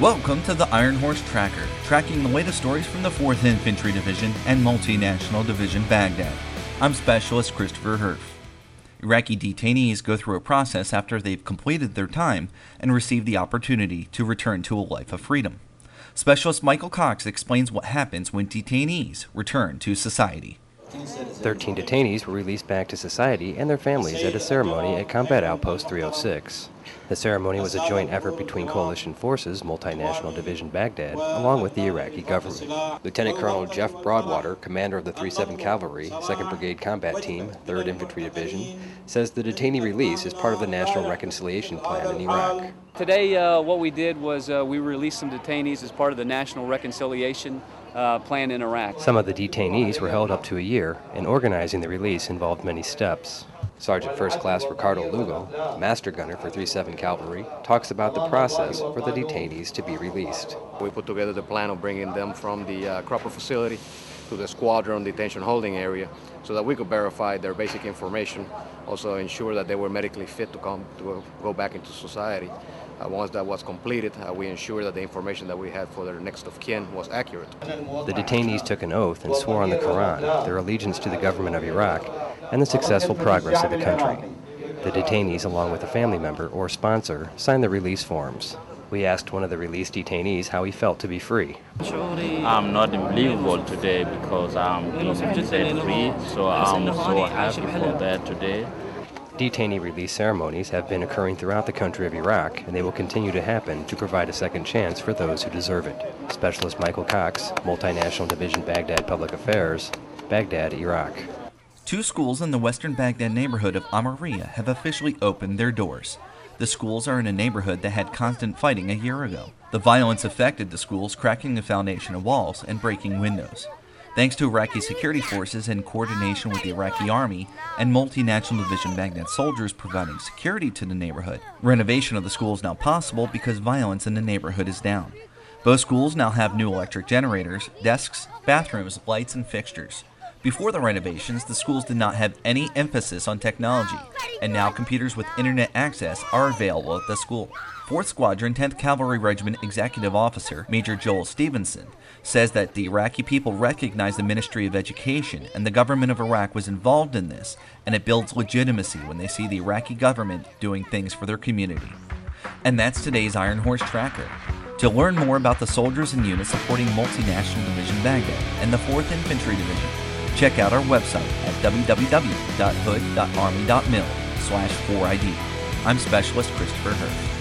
Welcome to the Iron Horse Tracker, tracking the latest stories from the 4th Infantry Division and Multinational Division Baghdad. I'm Specialist Christopher Herff. Iraqi detainees go through a process after they've completed their time and receive the opportunity to return to a life of freedom. Specialist Michael Cox explains what happens when detainees return to society. 13 detainees were released back to society and their families at a ceremony at Combat Outpost 306. The ceremony was a joint effort between coalition forces, Multinational Division Baghdad, along with the Iraqi government. Lieutenant Colonel Jeff Broadwater, commander of the 37 Cavalry, 2nd Brigade Combat Team, 3rd Infantry Division, says the detainee release is part of the National Reconciliation Plan in Iraq. Today, uh, what we did was uh, we released some detainees as part of the National Reconciliation uh, Plan in Iraq. Some of the detainees were held up to a year, and organizing the release involved many steps. Sergeant First Class Ricardo Lugo, Master Gunner for 37 Cavalry, talks about the process for the detainees to be released. We put together the plan of bringing them from the uh, Cropper facility to the squadron detention holding area so that we could verify their basic information, also ensure that they were medically fit to come to go back into society. Uh, once that was completed, uh, we ensured that the information that we had for their next of kin was accurate. The detainees took an oath and swore on the Quran their allegiance to the government of Iraq and the successful progress of the country. The detainees, along with a family member or sponsor, signed the release forms. We asked one of the released detainees how he felt to be free. I'm not unbelievable today because I'm being set free, so I'm so happy for that today. Detainee release ceremonies have been occurring throughout the country of Iraq, and they will continue to happen to provide a second chance for those who deserve it. Specialist Michael Cox, Multinational Division Baghdad Public Affairs, Baghdad, Iraq. Two schools in the western Baghdad neighborhood of Ameriyah have officially opened their doors. The schools are in a neighborhood that had constant fighting a year ago. The violence affected the schools, cracking the foundation of walls and breaking windows. Thanks to Iraqi security forces in coordination with the Iraqi army and multinational division Baghdad soldiers providing security to the neighborhood, renovation of the school is now possible because violence in the neighborhood is down. Both schools now have new electric generators, desks, bathrooms, lights, and fixtures. Before the renovations, the schools did not have any emphasis on technology, and now computers with internet access are available at the school. 4th Squadron 10th Cavalry Regiment Executive Officer Major Joel Stevenson says that the Iraqi people recognize the Ministry of Education and the government of Iraq was involved in this, and it builds legitimacy when they see the Iraqi government doing things for their community. And that's today's Iron Horse Tracker. To learn more about the soldiers and units supporting Multinational Division Baghdad and the 4th Infantry Division, check out our website at www.hood.army.mil slash 4ID. I'm Specialist Christopher Herff.